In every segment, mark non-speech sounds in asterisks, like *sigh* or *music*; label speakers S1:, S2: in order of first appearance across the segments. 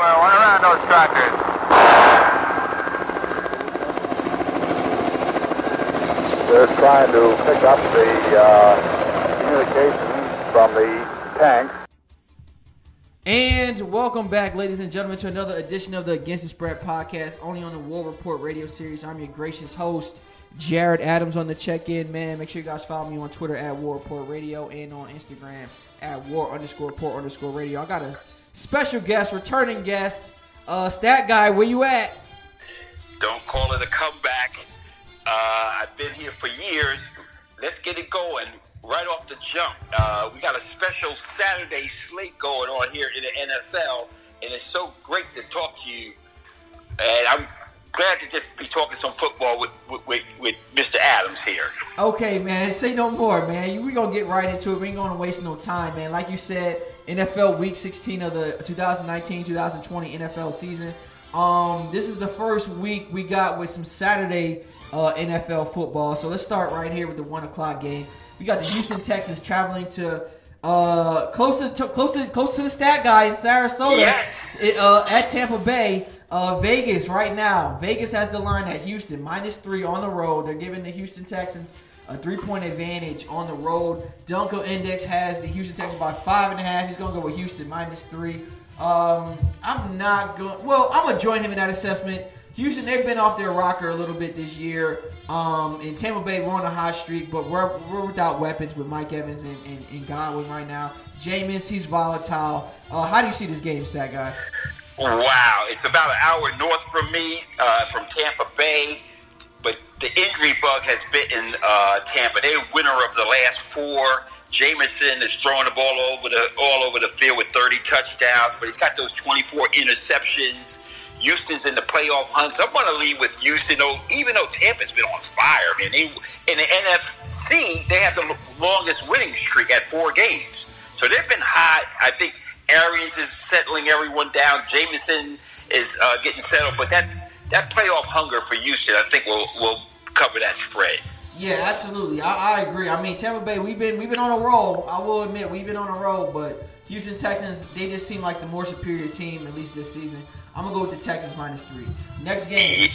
S1: Square, one around those tractors.
S2: They're trying to pick up the uh, communications from the tanks.
S3: And welcome back, ladies and gentlemen, to another edition of the Against the Spread podcast, only on the War Report radio series. I'm your gracious host, Jared Adams, on the check in, man. Make sure you guys follow me on Twitter at War Report Radio and on Instagram at War underscore Report underscore Radio. I got a special guest, returning guest, uh, Stat Guy. Where you at?
S4: Don't call it a comeback. Uh, I've been here for years. Let's get it going right off the jump. Uh, we got a special Saturday slate going on here in the NFL, and it's so great to talk to you. And I'm glad to just be talking some football with with, with, with Mr. Adams here.
S3: Okay, man. Say no more, man. We're going to get right into it. We ain't going to waste no time, man. Like you said, NFL Week 16 of the 2019-2020 NFL season. Um, this is the first week we got with some Saturday uh, NFL football. So let's start right here with the one o'clock game. We got the Houston Texans traveling to uh, close to close to close to the stat guy in Sarasota.
S4: Yes.
S3: Uh, at Tampa Bay. Uh, Vegas right now. Vegas has the line at Houston minus three on the road. They're giving the Houston Texans a three point advantage on the road. Dunkel Index has the Houston Texans by five and a half. He's to go with Houston minus three. Um, I'm not going. Well, I'm to join him in that assessment. Houston, they've been off their rocker a little bit this year. Um, in Tampa Bay, we're on a hot streak, but we're, we're without weapons with Mike Evans and, and, and Godwin right now. Jameis, he's volatile. Uh, how do you see this game, stat guy?
S4: Wow, it's about an hour north from me, uh, from Tampa Bay. But the injury bug has bitten uh, Tampa. They're winner of the last four. Jameson is throwing the ball over the all over the field with 30 touchdowns, but he's got those 24 interceptions. Houston's in the playoff hunt. So I'm going to lead with Houston, though, even though Tampa's been on fire. Man, they, in the NFC, they have the longest winning streak at four games. So they've been hot. I think Arians is settling everyone down. Jameson is uh, getting settled, but that that playoff hunger for Houston, I think, will will cover that spread.
S3: Yeah, absolutely. I, I agree. I mean, Tampa Bay, we've been we've been on a roll. I will admit, we've been on a roll, but Houston Texans, they just seem like the more superior team at least this season. I'm gonna go with the Texans minus three. Next game,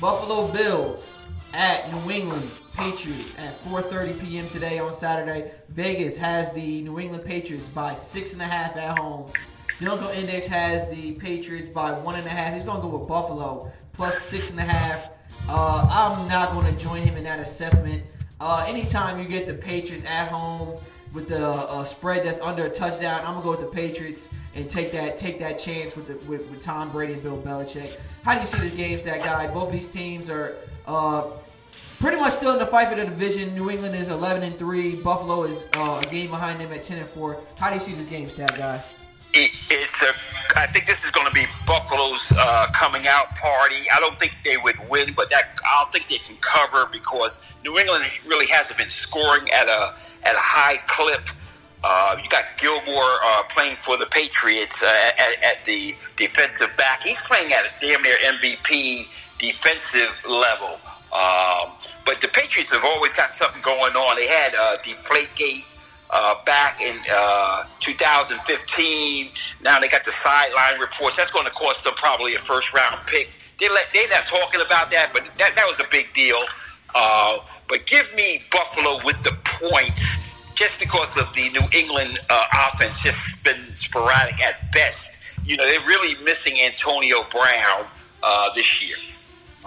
S3: Buffalo Bills at New England Patriots at 4:30 p.m. today on Saturday. Vegas has the New England Patriots by six and a half at home. Dunkel Index has the Patriots by one and a half. He's gonna go with Buffalo plus six and a half. Uh, I'm not to join him in that assessment. Uh, anytime you get the Patriots at home with the uh, spread that's under a touchdown, I'm gonna go with the Patriots and take that take that chance with the, with, with Tom Brady and Bill Belichick. How do you see this game, that guy? Both of these teams are uh, pretty much still in the fight for the division. New England is 11 and three. Buffalo is uh, a game behind them at 10 and four. How do you see this game, stat guy?
S4: It, it's a. I think this is going to be Buffalo's uh, coming out party. I don't think they would win, but that I don't think they can cover because New England really hasn't been scoring at a at a high clip. Uh, you got Gilmore uh, playing for the Patriots uh, at, at, the defensive back. He's playing at a damn near MVP defensive level. Um, but the Patriots have always got something going on. They had uh, Deflategate uh, back in uh, 2015. Now they got the sideline reports. That's going to cost them probably a first round pick. They let, they're not talking about that, but that, that was a big deal. But give me Buffalo with the points just because of the New England uh, offense just been sporadic at best. You know, they're really missing Antonio Brown uh, this year.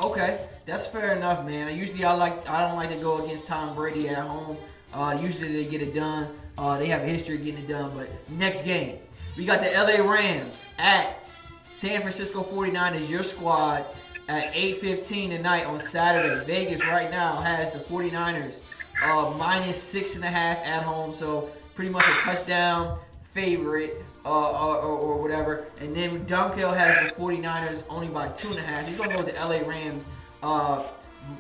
S3: Okay, that's fair enough, man. Usually, I like I don't like to go against Tom Brady at home. Uh, usually, they get it done. Uh, they have a history of getting it done. But next game, we got the LA Rams at San Francisco 49ers, your squad, at 8.15 tonight on Saturday. Vegas right now has the 49ers uh, minus six and a half at home. So pretty much a touchdown favorite uh, or, or, whatever. And then Dunkel has the 49ers only by two and a half. He's going to go with the LA Rams uh,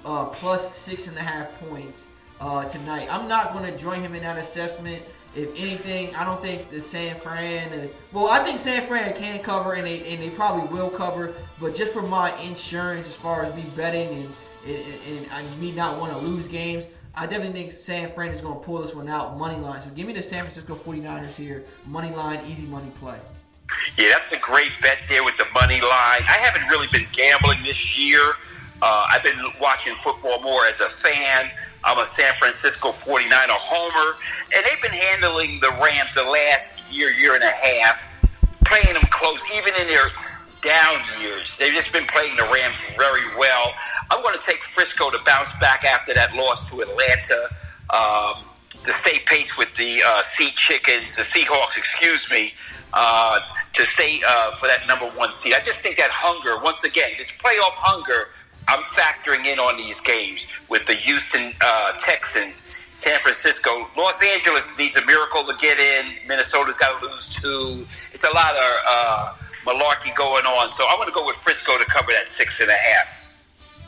S3: uh, plus six and a half points uh, tonight. I'm not going to join him in that assessment. If anything, I don't think the San Fran. Uh, well, I think San Fran can cover, and they and they probably will cover. But just for my insurance, as far as me betting and and, and me not want to lose games, I definitely think San Fran is going to pull this one out money line. So give me the San Francisco 49ers here, money line, easy money play.
S4: Yeah, that's a great bet there with the money line. I haven't really been gambling this year. Uh, I've been watching football more as a fan. I'm a San Francisco 49er homer, and they've been handling the Rams the last year, year and a half, playing them close, even in their down years. They've just been playing the Rams very well. I'm going to take Frisco to bounce back after that loss to Atlanta. Um, to stay pace with the uh, Sea Chickens, the Seahawks, excuse me, uh, to stay uh, for that number one seed. I just think that hunger, once again, this playoff hunger, I'm factoring in on these games with the Houston uh, Texans, San Francisco, Los Angeles needs a miracle to get in. Minnesota's got to lose two. It's a lot of uh, malarkey going on. So I'm going to go with Frisco to cover that six and a half.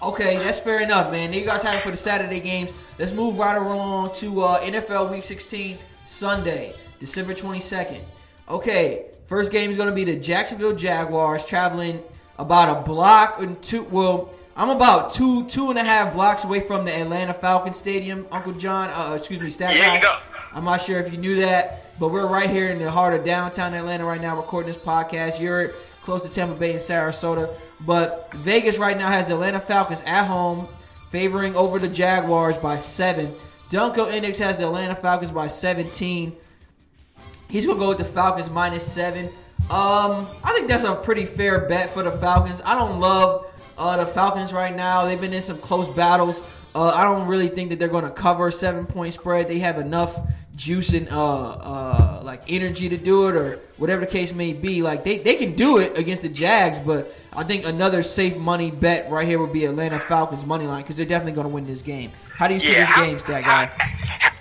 S3: Okay, that's fair enough, man. You guys have it for the Saturday games. Let's move right along to uh, NFL Week 16 Sunday, December 22nd. Okay, first game is going to be the Jacksonville Jaguars traveling about a block and two. Well, I'm about two two and a half blocks away from the Atlanta Falcons Stadium. Uncle John, uh, excuse me, Stat
S4: There you go.
S3: I'm not sure if you knew that, but we're right here in the heart of downtown Atlanta right now, recording this podcast. You're close to Tampa Bay and Sarasota, but Vegas right now has the Atlanta Falcons at home, favoring over the Jaguars by seven. Dunkel Index has the Atlanta Falcons by 17. He's gonna go with the Falcons minus seven. Um, I think that's a pretty fair bet for the Falcons. I don't love uh, the Falcons right now. They've been in some close battles. Uh, I don't really think that they're going to cover seven point spread. They have enough juice and uh, uh, like energy to do it, or whatever the case may be. Like they, they can do it against the Jags, but I think another safe money bet right here would be Atlanta Falcons money line because they're definitely going to win this game. How do you see
S4: Yeah,
S3: this
S4: how,
S3: game, Stat
S4: how,
S3: Guy?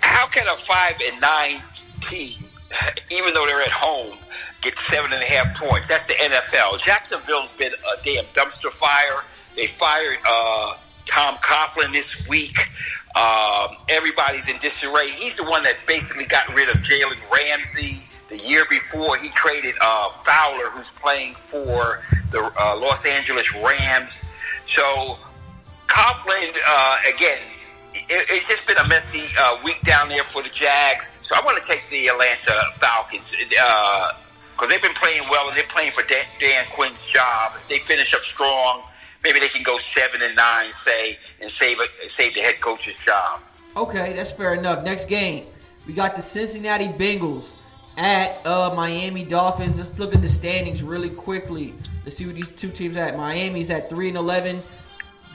S4: how can a five and nine team, *laughs* even though they're at home, get seven and a half points? That's the NFL. Jacksonville's been a damn dumpster fire. They fired uh, Tom Coughlin this week. Um, everybody's in disarray. He's the one that basically got rid of Jalen Ramsey. The year before, he traded uh, Fowler, who's playing for the uh, Los Angeles Rams. So Coughlin, uh, again, it, it's just been a messy uh, week down there for the Jags. So I want to take the Atlanta Falcons because they've been playing well and they're playing for Dan, Dan Quinn's job. They finish up strong. Maybe they can go seven and nine, say, and save it, save the head coach's job.
S3: Okay, that's fair enough. Next game, we got the Cincinnati Bengals at uh, Miami Dolphins. Let's look at the standings really quickly. Let's see what these two teams at. Miami's at three and eleven.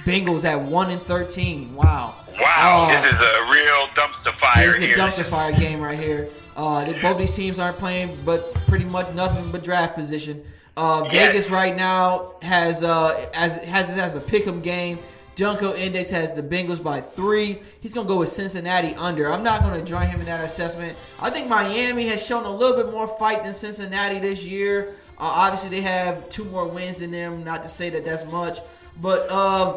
S3: Bengals at one and thirteen. Wow.
S4: Wow,
S3: Uh,
S4: this is a real dumpster fire
S3: It's a
S4: here.
S3: dumpster fire game right here. Uh, they- both these teams aren't playing, but pretty much nothing but draft position. Uh,
S4: Yes.
S3: Vegas right now has uh, as has as a pick'em game. Dunkel Index has the Bengals by three. He's gonna go with Cincinnati under. I'm not gonna join him in that assessment. I think Miami has shown a little bit more fight than Cincinnati this year. Uh, obviously, they have two more wins than them. Not to say that that's much, but um,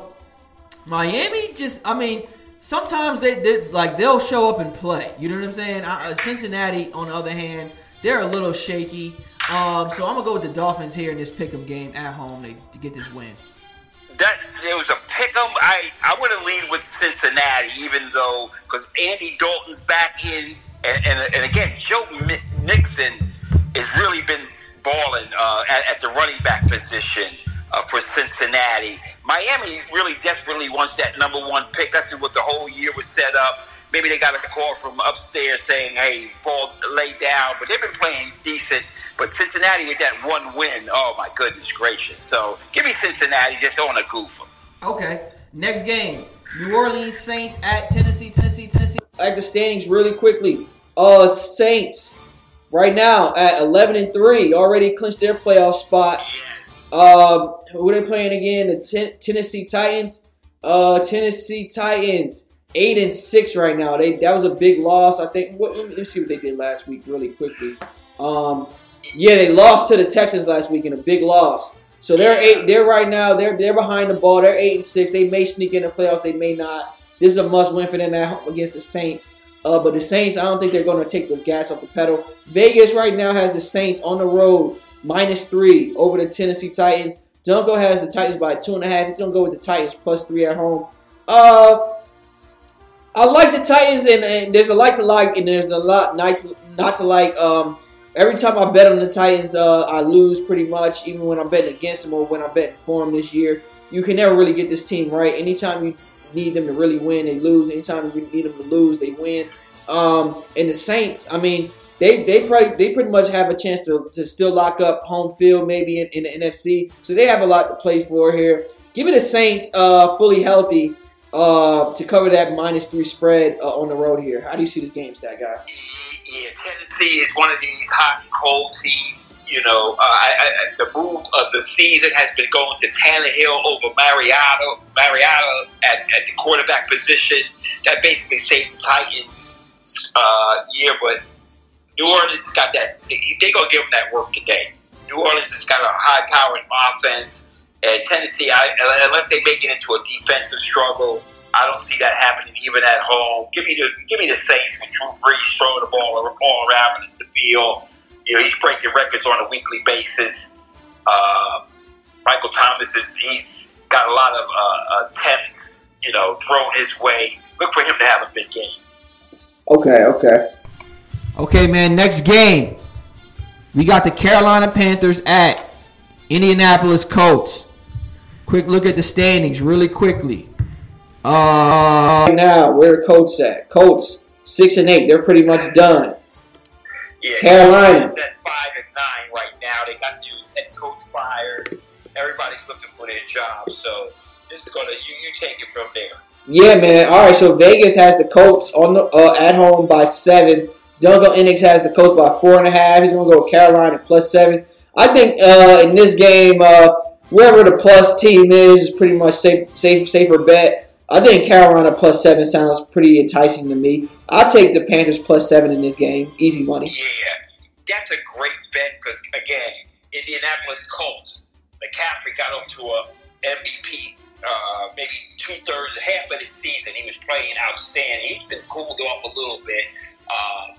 S3: Miami just, I mean, sometimes they, they like they'll show up and play. You know what I'm saying? I, uh, Cincinnati, on the other hand, they're a little shaky. Um, so I'm gonna go with the Dolphins here in this pick'em game at home to, to get this win.
S4: that there was a pick 'em. I I would have leaned with Cincinnati, even though because Andy Dalton's back in, and and, and again Joe Mixon has really been balling uh, at, at the running back position. Uh, for Cincinnati, Miami really desperately wants that number one pick. That's what the whole year was set up. Maybe they got a call from upstairs saying, "Hey, fall, lay down." But they've been playing decent. But Cincinnati with that one win, oh my goodness gracious! So give me Cincinnati just on a goof.
S3: Okay, next game: New Orleans Saints at Tennessee. Tennessee, Tennessee. Like the standings really quickly. Uh, Saints right now at 11 and three, already clinched their playoff spot. Um, who they playing again? The ten- Tennessee Titans. Uh, Tennessee Titans eight and six right now. They that was a big loss. I think. What, let, me, let me see what they did last week really quickly. Um, yeah, they lost to the Texans last week in a big loss. So they're eight. They're right now. They're they're behind the ball. They're eight and six. They may sneak in the playoffs. They may not. This is a must win for them at home against the Saints. Uh, but the Saints, I don't think they're going to take the gas off the pedal. Vegas right now has the Saints on the road minus three over the Tennessee Titans. Dunkel has the Titans by two and a half. He's to go with the Titans plus three at home. Uh, I like the Titans, and, and there's a like to like, and there's a lot not to, not to like. Um, every time I bet on the Titans, uh, I lose pretty much. Even when I'm betting against them or when I'm betting for them this year, you can never really get this team right. Anytime you need them to really win, they lose. Anytime you need them to lose, they win. Um, and the Saints, I mean, they they probably they pretty much have a chance to, to still lock up home field maybe in, in the NFC. So they have a lot to play for here. Give me the Saints uh, fully healthy uh, to cover that minus three spread uh, on the road here. How do you see this game, stat guy?
S4: Yeah, Tennessee is one of these hot and cold teams. You know, uh, I, I, the move of the season has been going to Tannehill over Mariota, Mariota at, at the quarterback position. That basically saved the Titans' uh, year, but New Orleans has got that. They going to give them that work today. New Orleans has got a high powered offense. And Tennessee, I, unless they make it into a defensive struggle, I don't see that happening even at home. Give me the give me the Saints with Drew Brees throwing the ball all around the field. You know, he's breaking records on a weekly basis. Uh, Michael Thomas is he's got a lot of uh, attempts, you know, thrown his way. Look for him to have a big game.
S3: Okay, okay. Okay, man, next game. We got the Carolina Panthers at Indianapolis Colts. Quick look at the standings really quickly. Uh, right now, where the Colts at? Colts six and eight. They're pretty much done.
S4: Yeah,
S3: Carolina
S4: at five and nine right now. They got the head coach fired. Everybody's looking for their job. So this is gonna you you take it from there.
S3: Yeah, man. All right, so Vegas has the Colts on the uh, at home by seven. Dunkel Index has the Colts by four and a half. He's going to go with Carolina plus seven. I think uh, in this game, uh, wherever the plus team is, is pretty much safe, safe, safer bet. I think Carolina plus seven sounds pretty enticing to me. I'll take the Panthers plus seven in this game. Easy money.
S4: Yeah, that's a great bet because again, Indianapolis Colts, McCaffrey got off to a MVP. Uh, maybe two thirds, half of the season, he was playing outstanding. He's been cooled off a little bit. Uh,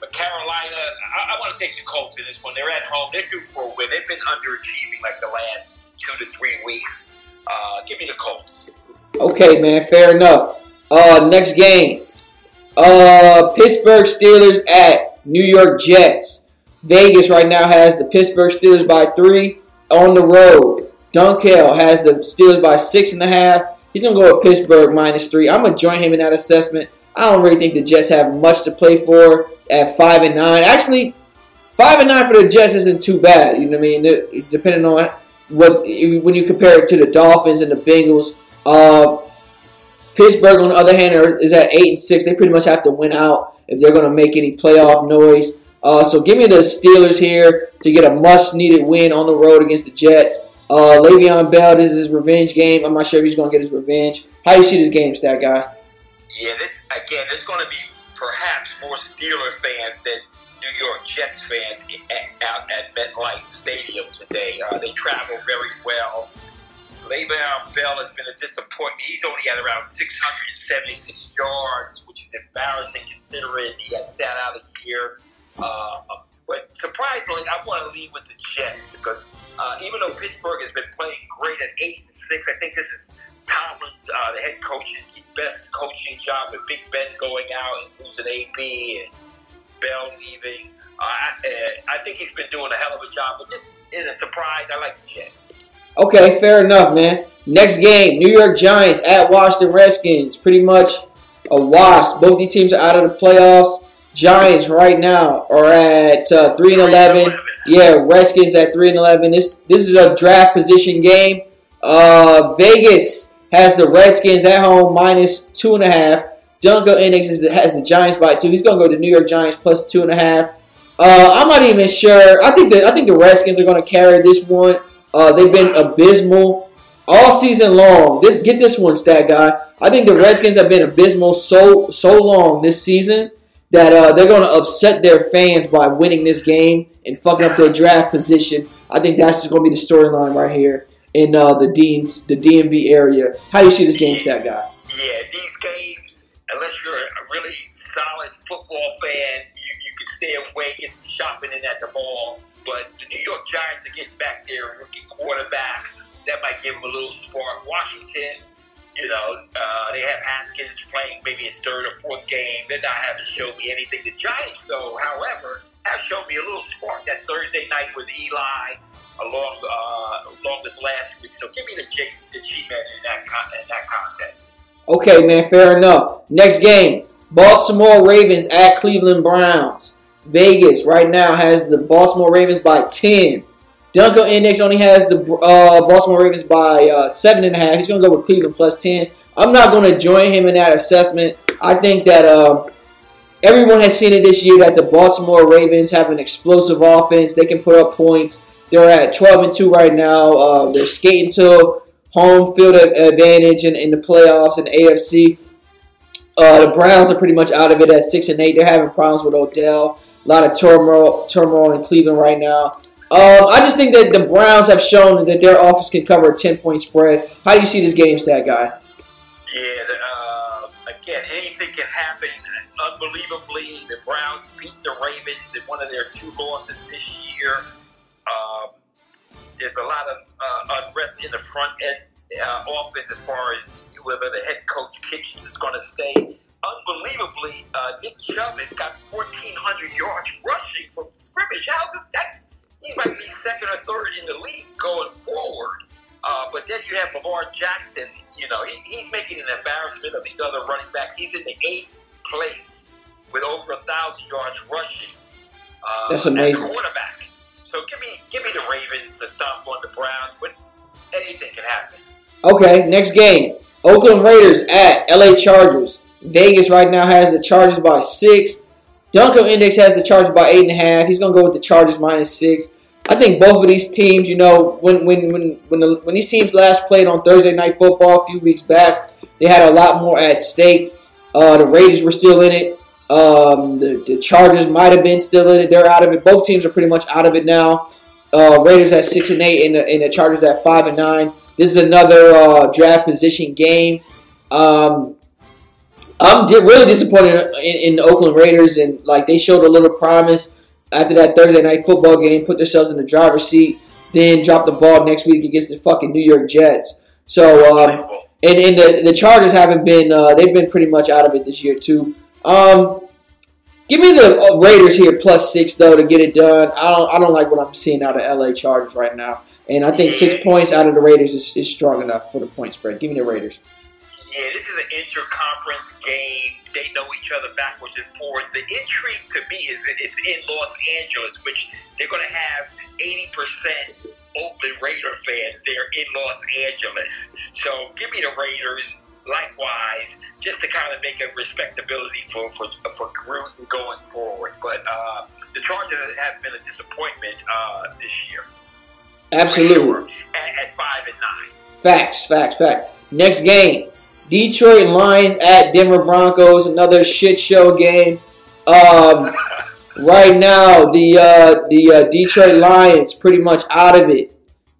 S4: but Carolina, I, I want to take the Colts in this one. They're at home. They're due for a win. They've been underachieving like the last two to three weeks. Uh, give me the Colts.
S3: Okay, man. Fair enough. Uh, next game. Uh, Pittsburgh Steelers at New York Jets. Vegas right now has the Pittsburgh Steelers by three on the road. Dunkel has the Steelers by six and a half. He's gonna go with Pittsburgh minus three. I'm gonna join him in that assessment. I don't really think the Jets have much to play for at five and nine. Actually, five and nine for the Jets isn't too bad. You know what I mean? Depending on what when you compare it to the Dolphins and the Bengals. Uh, Pittsburgh, on the other hand, is at eight and six. They pretty much have to win out if they're going to make any playoff noise. Uh, so give me the Steelers here to get a much-needed win on the road against the Jets. Uh, Le'Veon Bell, this is his revenge game. I'm not sure if he's going to get his revenge. How do you see this game, stat guy?
S4: Yeah, this again. There's going to be perhaps more Steeler fans than New York Jets fans out at MetLife Stadium today. Uh, they travel very well. Le'Veon Bell has been a disappointment. He's only at around 676 yards, which is embarrassing considering he has sat out a year. Uh, but surprisingly, I want to lead with the Jets because uh, even though Pittsburgh has been playing great at eight and six, I think this is Tomlin's uh, the head coach's best coaching job with Big Ben going out and losing AB and Bell leaving. Uh, I, uh, I think he's been doing a hell of a job, but just in a surprise, I like the Jets.
S3: Okay, fair enough, man. Next game, New York Giants at Washington Redskins. Pretty much a wash. Both these teams are out of the playoffs. Giants right now are at uh, three and eleven. Yeah, Redskins at three and eleven. This this is a draft position game. Uh, Vegas has the Redskins at home minus two and a half. Dunkel Index has the Giants by two. He's going to go to New York Giants plus two and a half. Uh, I'm not even sure. I think the I think the Redskins are going to carry this one. Uh, they've been abysmal all season long. This get this one, stat guy. I think the Redskins have been abysmal so so long this season that uh, they're going to upset their fans by winning this game and fucking up their draft position. I think that's just going to be the storyline right here in uh, the Dean's the DMV area. How do you see this game, stat guy?
S4: Yeah, these games, unless you're a really solid football fan, you, you can stay away, get some shopping in at the mall. But the New York Giants are getting back their rookie quarterback. That might give them a little spark. Washington, you know, uh, they have Haskins playing maybe his third or fourth game. They're not having to show me anything. The Giants, though, however, have shown me a little spark. That Thursday night with Eli, along uh, along with last week. So give me the G, the G-men in that con- in that contest.
S3: Okay, man, fair enough. Next game, Baltimore Ravens at Cleveland Browns. Vegas right now has the Baltimore Ravens by 10. Dunkel Index only has the uh, Baltimore Ravens by uh, seven and a half. He's going to go with Cleveland plus 10. I'm not going to join him in that assessment. I think that uh, everyone has seen it this year that the Baltimore Ravens have an explosive offense. They can put up points. They're at 12 and 2 right now. Uh, they're skating to home field advantage in, in the playoffs and AFC. Uh, the Browns are pretty much out of it at 6 and 8. They're having problems with Odell. A lot of turmoil, turmoil in Cleveland right now. Um, I just think that the Browns have shown that their offense can cover a 10 point spread. How do you see this game, stat guy?
S4: Yeah, uh, again, anything can happen. Unbelievably, the Browns beat the Ravens in one of their two losses this year. Um, there's a lot of uh, unrest in the front end uh, office as far as whether the head coach Kitchens is going to stay. Unbelievably, uh, Nick Chubb has got 1,400 yards rushing from scrimmage. How's this? He might be second or third in the league going forward. Uh, but then you have Lamar Jackson. You know, he, he's making an embarrassment of these other running backs. He's in the eighth place with over a thousand yards rushing.
S3: Uh, That's amazing.
S4: quarterback. So give me give me the Ravens to stop on the Browns, but anything can happen.
S3: Okay, next game. Oakland Raiders at LA Chargers. Vegas right now has the Chargers by six. Dunkel Index has the Chargers by eight and a half. He's gonna go with the Chargers minus six. I think both of these teams, you know, when when when when, the, when these teams last played on Thursday Night Football a few weeks back, they had a lot more at stake. Uh, the Raiders were still in it. Um, the, the Chargers might have been still in it. They're out of it. Both teams are pretty much out of it now. Uh, Raiders at six and eight, and the, and the Chargers at five and nine. This is another uh, draft position game. Um, I'm di- really disappointed in, in, the Oakland Raiders, and like they showed a little promise after that Thursday night football game, put themselves in the driver's seat, then drop the ball next week against the fucking New York Jets. So, um, and, and the, the Chargers haven't been, uh, they've been pretty much out of it this year, too. Um, give me the Raiders here plus six, though, to get it done. I don't, I don't like what I'm seeing out of LA Chargers right now. And I think six points out of the Raiders is, is strong enough for the point spread. Give me the Raiders.
S4: Yeah, this is an interconference game. They know each other backwards and forwards. The intrigue to me is that it's in Los Angeles, which they're going to have 80% Oakland Raider fans there in Los Angeles. So give me the Raiders. Likewise, just to kind of make a respectability for for, for Gruden going forward. But uh, the Chargers have been a disappointment uh, this year.
S3: Absolutely. Sure,
S4: at, at five and nine.
S3: Facts, facts, facts. Next game, Detroit Lions at Denver Broncos, another shit show game. Um, *laughs* right now, the uh, the uh, Detroit Lions pretty much out of it.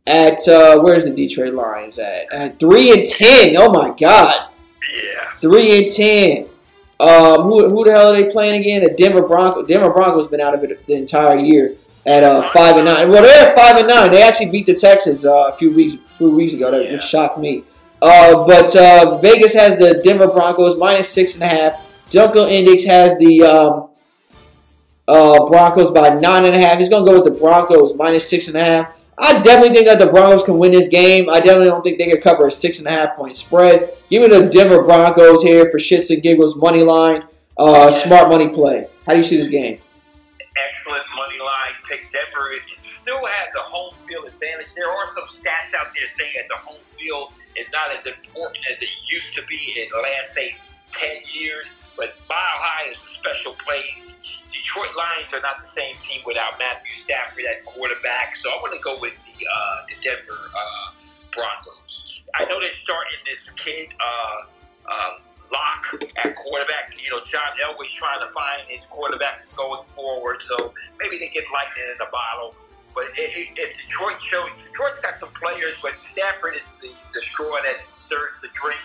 S3: At uh, where's the Detroit Lions at? At three and ten. Oh my god.
S4: Yeah.
S3: Three and ten. Um, who, who the hell are they playing again? The Denver Broncos. Denver Broncos been out of it the entire year at uh, five and nine. Well, they're at five and nine. They actually beat the Texans uh, a few weeks, a few weeks ago. That yeah. shocked me. Uh, but uh, Vegas has the Denver Broncos minus six and a half. Dunkel Index has the um, uh, Broncos by nine and a half. He's going to go with the Broncos minus six and a half. I definitely think that the Broncos can win this game. I definitely don't think they can cover a six and a half point spread. Give me the Denver Broncos here for shits and giggles money line. Uh, smart money play. How do you see this game?
S4: Excellent money line pick. Denver it still has a home field advantage. There are some stats out there saying that the home field is not as important as it used to be in the last, say, 10 years. But Mile High is a special place. Detroit Lions are not the same team without Matthew Stafford at quarterback. So I'm going to go with the, uh, the Denver uh, Broncos. I know they're starting this kid, uh, uh Lock at quarterback. You know, John Elway's trying to find his quarterback going forward. So maybe they get lightning in a bottle. But if Detroit shows, Detroit's got some players, but Stafford is the, the straw that stirs the drink.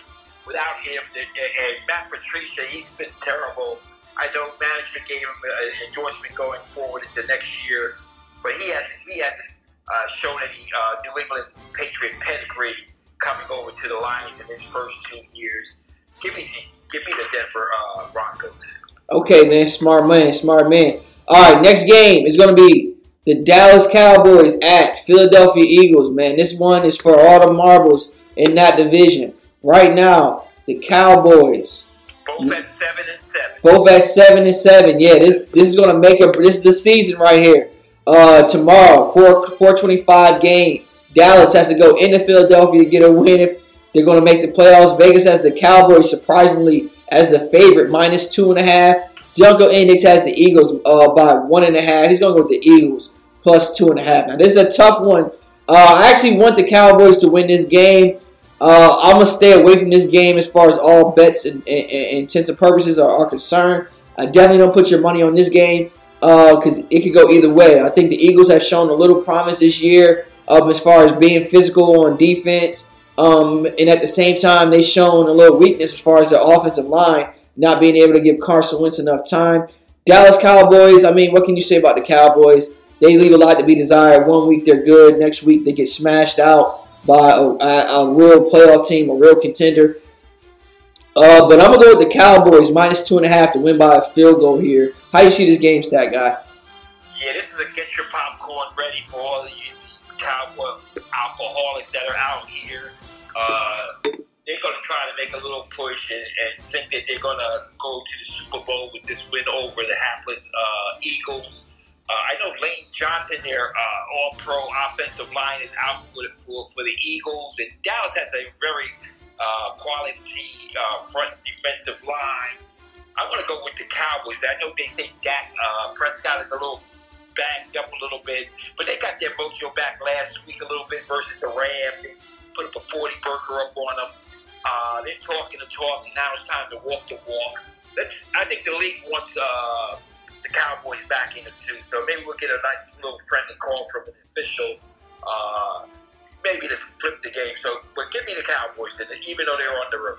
S4: Without him, and Matt Patricia, he's been terrible. I know management gave him an endorsement going forward into next year, but he hasn't he hasn't uh, shown any uh, New England Patriot pedigree coming over to the Lions in his first two years. Give me give me the Denver uh, Broncos.
S3: Okay, man, smart man, smart man. All right, next game is going to be the Dallas Cowboys at Philadelphia Eagles. Man, this one is for all the marbles in that division. Right now, the Cowboys.
S4: Both at seven and seven.
S3: Both at seven and seven. Yeah, this this is gonna make a this is the season right here. Uh, tomorrow, four four twenty five game. Dallas has to go into Philadelphia to get a win if they're gonna make the playoffs. Vegas has the Cowboys surprisingly as the favorite, minus two and a half. Dunkel Index has the Eagles uh, by one and a half. He's gonna go with the Eagles plus two and a half. Now this is a tough one. Uh, I actually want the Cowboys to win this game. Uh, I'm gonna stay away from this game as far as all bets and, and, and intents and purposes are, are, concerned. I definitely don't put your money on this game because uh, it could go either way. I think the Eagles have shown a little promise this year um, as far as being physical on defense, um, and at the same time they've shown a little weakness as far as the offensive line not being able to give Carson Wentz enough time. Dallas Cowboys. I mean, what can you say about the Cowboys? They leave a lot to be desired. One week they're good, next week they get smashed out by a, a, real playoff team, a real contender. Uh, but I'm gonna go with the Cowboys minus two and a half to win by a field goal here. How do you see this game stat,
S4: guy? Yeah, this is a get your popcorn ready for all of you these cowboy alcoholics that are out here. Uh, they're gonna try to make a little push and, and, think that they're gonna go to the Super Bowl with this win over the hapless uh, Eagles. Uh, I know Lane Johnson, their uh, All-Pro offensive line, is out for the, for, for the Eagles, and Dallas has a very uh, quality uh, front defensive line. I want to go with the Cowboys. I know they say Dak uh, Prescott is a little backed up a little bit, but they got their mojo back last week a little bit versus the Rams. They put up a 40 burger up on them. Uh, they're talking the talk, and now it's time to walk the walk. Let's, I think the league wants the Cowboys back in it too. So maybe we'll get a nice little friendly call from an official, uh, maybe to flip the game. So, but give me the Cowboys, in it, even though they're on the road.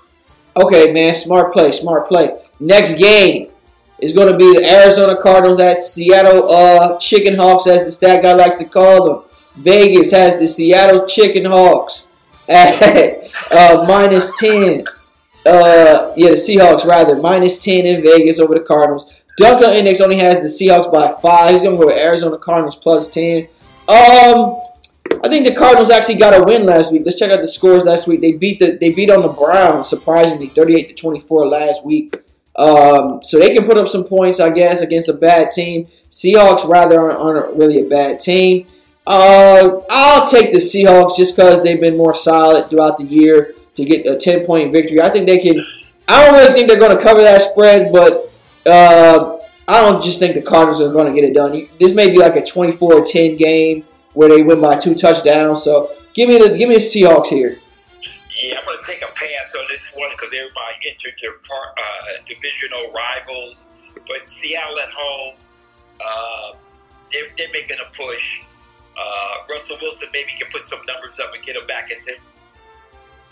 S3: Okay, man, smart play, smart play. Next game is going to be the Arizona Cardinals at Seattle uh, Chicken Hawks, as the stat guy likes to call them. Vegas has the Seattle Chicken Hawks *laughs* at uh, minus 10. Uh, yeah, the Seahawks rather minus ten in Vegas over the Cardinals. Dunkel Index only has the Seahawks by five. He's going to go with Arizona Cardinals plus 10. Um, I think the Cardinals actually got a win last week. Let's check out the scores last week. They beat the they beat on the Browns surprisingly, 38 to 24 last week. Um, so they can put up some points, I guess, against a bad team. Seahawks rather aren't, aren't really a bad team. Uh, I'll take the Seahawks just because they've been more solid throughout the year to get a 10 point victory. I think they can. I don't really think they're going to cover that spread, but uh, I don't just think the Cardinals are going to get it done. This may be like a 24-10 game where they win by two touchdowns. So give me the give me the Seahawks here.
S4: Yeah, I'm going to take a pass on this one because everybody entered their part, uh, divisional rivals. But Seattle at home, uh, they're, they're, making a push. Uh, Russell Wilson maybe can put some numbers up and get them back into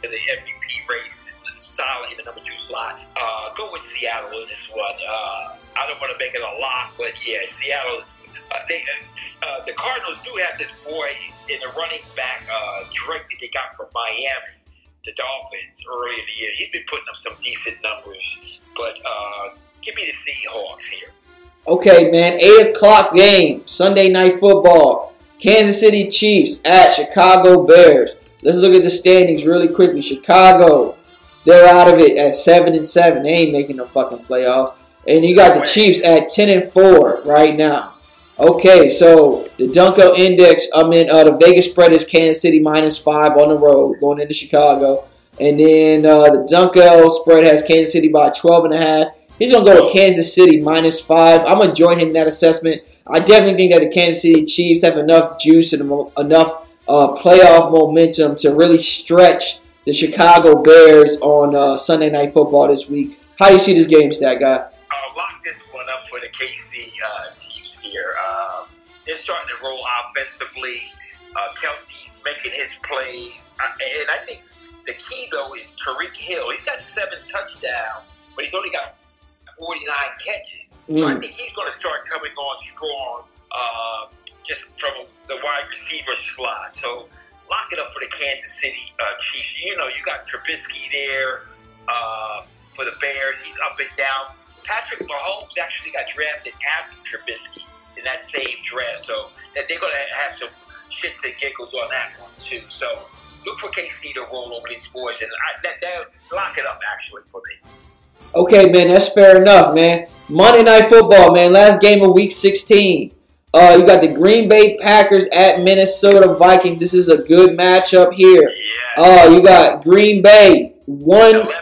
S4: the MVP race solid in the number two slot. Uh, go with Seattle in this one. Uh, I don't want to make it a lot, but yeah, Seattle's. Uh, they, uh, uh, the Cardinals do have this boy in the running back, uh, that they got from Miami, the Dolphins, early in the year. He's been putting up some decent numbers, but give me the Seahawks here.
S3: Okay, man. 8 o'clock game, Sunday night football. Kansas City Chiefs at Chicago Bears. Let's look at the standings really quickly. Chicago they're out of it at seven and seven. They ain't making no fucking playoffs. And you got the Chiefs at ten and four right now. Okay, so the Dunkel Index, I mean, uh, the Vegas spread is Kansas City minus five on the road going into Chicago. And then uh, the Dunkel spread has Kansas City by 12 and a half. He's going to go with Kansas City minus five. I'm to join him in that assessment. I definitely think that the Kansas City Chiefs have enough juice and enough uh, playoff momentum to really stretch the Chicago Bears on uh, Sunday Night Football this week. How do you see this game, stat
S4: guy? I'll lock this one up for the KC uh, Chiefs here. Uh, they're starting to roll offensively. Uh, Kelce's making his plays, and I think the key though is Tyreek Hill. He's got seven touchdowns, but he's only got 49 catches. Mm. So I mm. think he's going to start coming on strong, uh, just from the wide receiver slot. So lock it up for the Kansas City uh, Chiefs. You know, you got Trubisky there uh, for the Bears. He's up and down. Patrick Mahomes actually got drafted after Trubisky in that same draft, so they're going to have some shits and giggles on that one too. So look for KC to roll over these boys, and I, that, that lock it up actually for me.
S3: Okay, man, that's fair enough, man. Monday Night Football, man, last game of Week 16. Uh, you got the Green Bay Packers at Minnesota Vikings. This is a good matchup here.
S4: Yeah.
S3: Uh, you got Green Bay one
S4: 11 and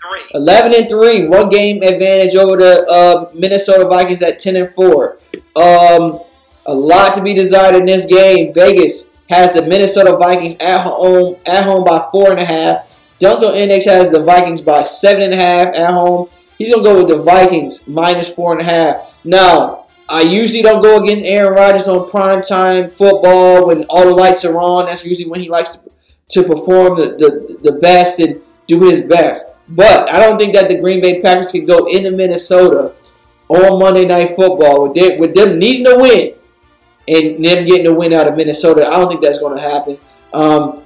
S4: 3.
S3: 11 and 3, one game advantage over the uh, Minnesota Vikings at 10 and 4. Um, a lot to be desired in this game. Vegas has the Minnesota Vikings at home at home by four and a half. Dunkel Index has the Vikings by seven and a half at home. He's gonna go with the Vikings minus four and a half. Now, I usually don't go against Aaron Rodgers on primetime football when all the lights are on. That's usually when he likes to, to perform the, the, the best and do his best. But I don't think that the Green Bay Packers can go into Minnesota on Monday Night Football with, their, with them needing to win and them getting a win out of Minnesota. I don't think that's going to happen. Um,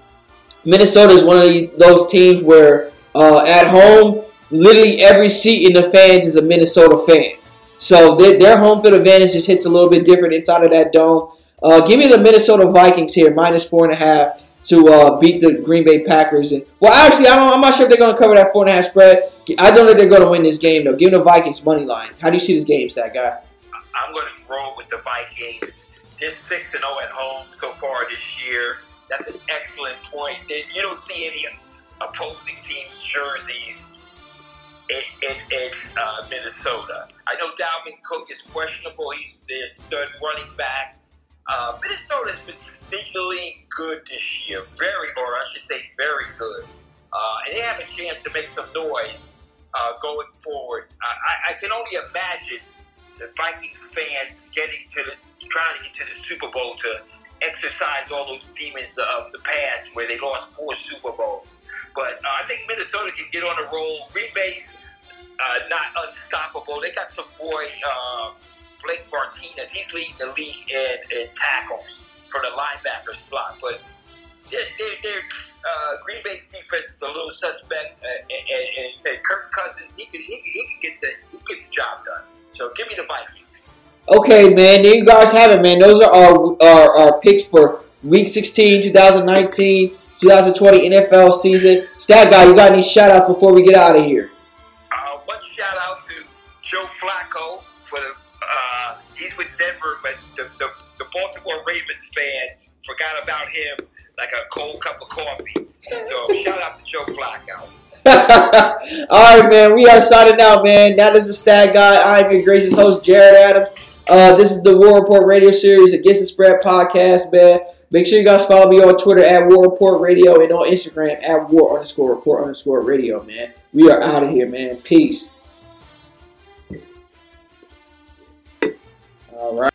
S3: Minnesota is one of the, those teams where uh, at home, literally every seat in the fans is a Minnesota fan. So their, their home field advantage just hits a little bit different inside of that dome. Uh, give me the Minnesota Vikings here, minus four and a half to uh, beat the Green Bay Packers. And well, actually, I don't. I'm not sure if they're going to cover that four and a half spread. I don't think they're going to win this game though. Give me the Vikings money line. How do you see this game, that guy?
S4: I'm going to roll with the Vikings. They're 6 and 0 at home so far this year. That's an excellent point. You don't see any opposing teams' jerseys in, in, in uh, Minnesota. Dalvin Cook is questionable. He's their stud running back. Uh, Minnesota's been sneakily good this year, very, or I should say, very good, uh, and they have a chance to make some noise uh, going forward. I, I, can only imagine the Vikings fans getting to the, trying to get to the Super Bowl to exercise all those demons of the past where they lost four Super Bowls. But uh, I think Minnesota can get on a roll. Green uh, not unstoppable. They got some boy. Uh, Blake Martinez. He's leading the league in, in tackles for the linebacker slot. But they're, they're, they're, uh, Green Bay's defense is a little suspect, uh, and, and, and, Kirk Cousins he can, he he can get the he can get the job done. So give me the Vikings.
S3: Okay, man. There you guys have it, man. Those are our our, our picks for Week 16, 2019, 2020 NFL season. Stat guy, you got any shout outs before we get out of here?
S4: With Denver, but the, the, the, Baltimore Ravens fans forgot about him like a cold cup of coffee. So shout out to Joe Flacco. *laughs*
S3: All right, man. We are signing out, man. That is the Stat Guy. I'm your gracious host, Jared Adams. Uh, this is the War Report Radio Series Against the Spread podcast, man. Make sure you guys follow me on Twitter at War Report Radio and on Instagram at War underscore Report underscore Radio, man. We are out of here, man. Peace. All right.